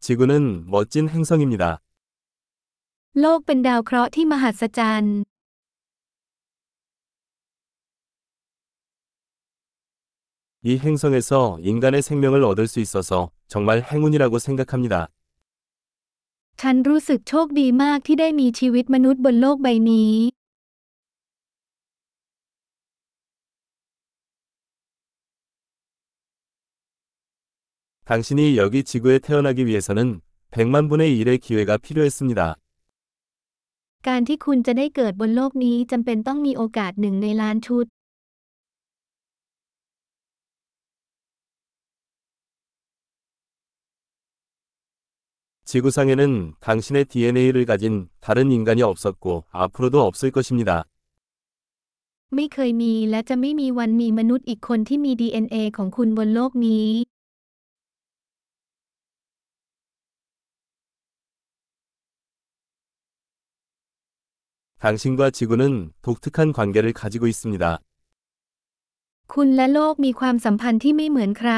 지구는 멋진 행성입니다. โลกเป็นดาวเคราะห์ที่มหัศจรรย์ 이 행성에서 인간의 생명을 얻을 수 있어서 정말 행운이라고 생각합니다. ฉันรู้สึกโชคดีมากที่ได้มีชีวิตมนุษย์บนโลกใบนี้ 당신이 여기 지구에 태어나기 위해서는 100만 분의 1의 기회가 필요했습니다. การที่คุณจะได้เกิดบนโลกนี้จำเป็นต้องมีโอกาสหนึ่งในล้านชุด 지구상에는 당신의 DNA를 가진 다른 인간이 없었고 앞으로도 없을 것입니다. ไม่เคยมีและจะไม่มีวันมีมนุษย์อีกคนที่มี DNA ของคุณบนโลกนี้ 당신과 지구는 독특한 관계를 가지고 있습니다. คุณและโลกมีความสัมพันธ์ที่ไม่เหมือนใคร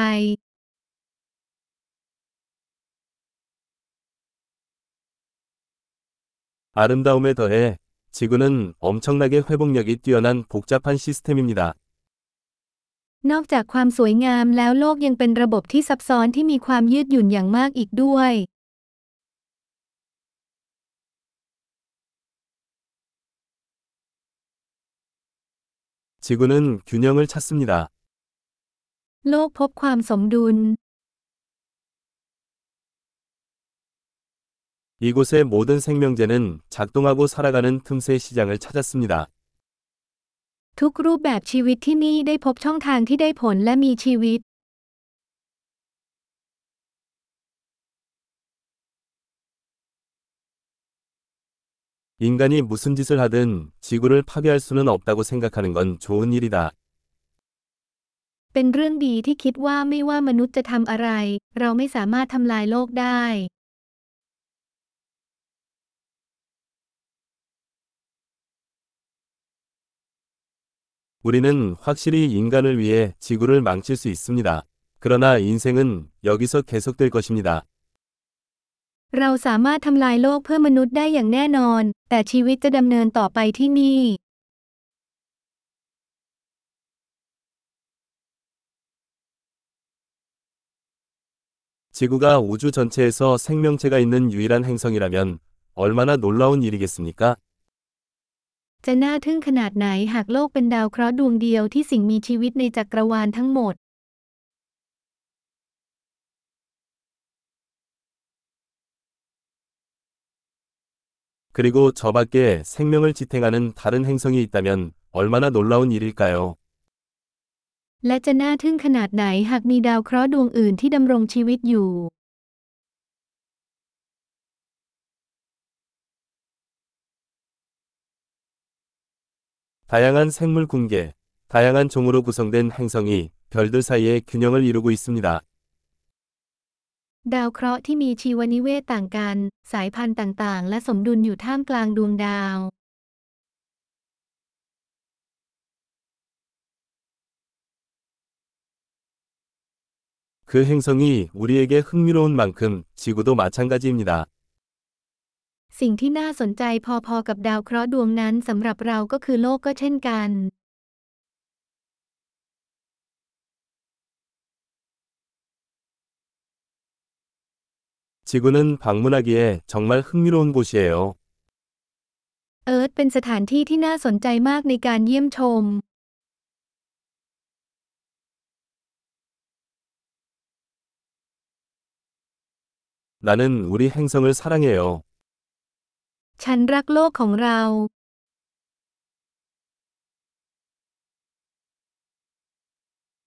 아름다움에 더해 지구는 엄청나게 회복력이 뛰어난 복잡한 시스템입니다. นอกจากความสวยงามแล้วโลกยังเป็นระบบที่ซับซ้อนที่มีความยืดหยุ่นอย่างมากอีกด้วย 지구는 균형을 찾습니다. โลกพบความสมดุล 이곳의 모든 생명체는 작동하고 살아가는 틈새 시장을 찾았습니다. ทุกรูปแบบชีวิตที่นี่ได้พบช่องทางที่ได้ผลและมีชีวิต 인간이 무슨 짓을 하든 지구를 파괴할 수는 없다고 생각하는 건 좋은 일이다. เป็นเรื่องดีที่คิดว่าไม่ว่ามนุษย์จะทำอะไร เราไม่สามารถทำลายโลกได้ 우리는 확실히 인간을 위해 지구를 망칠 수 있습니다. 그러나 인생은 여기서 계속될 것입니다. เราสามารถทำลายโลกเพื่อมนุษย์ได้อย่างแน่นอน แต่ชีวิตจะดำเนินต่อไปที่นี่ 지구가 우주 전체에서 생명체가 있는 유일한 행성이라면 얼마나 놀라운 일이겠습니까? จะน่าทึ่งขนาดไหนหากโลกเป็นดาวเคราะห์ดวงเดียวที่สิ่งมีชีวิตในจักรวาลทั้งหมด 그리고 저 밖에 생명을 지탱하는 다른 행성이 있다면 얼마나 놀라운 일일까요? และจะน่าทึ่งขนาดไหนหากมีดาวเคราะห์ดวงอื่นที่ดำรงชีวิตอยู่ 다양한 생물 군계, 다양한 종으로 구성된 행성이 별들 사이에 균형을 이루고 있습니다. ดาวเคราะห์ที่มีชีวนิเวศต่างกัน สายพันธุ์ต่างๆ และสมดุลอยู่ท่ามกลางดวงดาว 그 행성이 우리에게 흥미로운 만큼 지구도 마찬가지입니다. สิ่งที่น่าสนใจพอๆกับดาวเคราะห์ดวงนั้นสำหรับเราก็คือโลกก็เช่นกัน 지구는 방문하기에 정말 흥미로운 곳이에요. เอิร์ธเป็นสถานที่ที่น่าสนใจมากในการเยี่ยมชม 나는 우리 행성을 사랑해요. ฉันรักโลกของเรา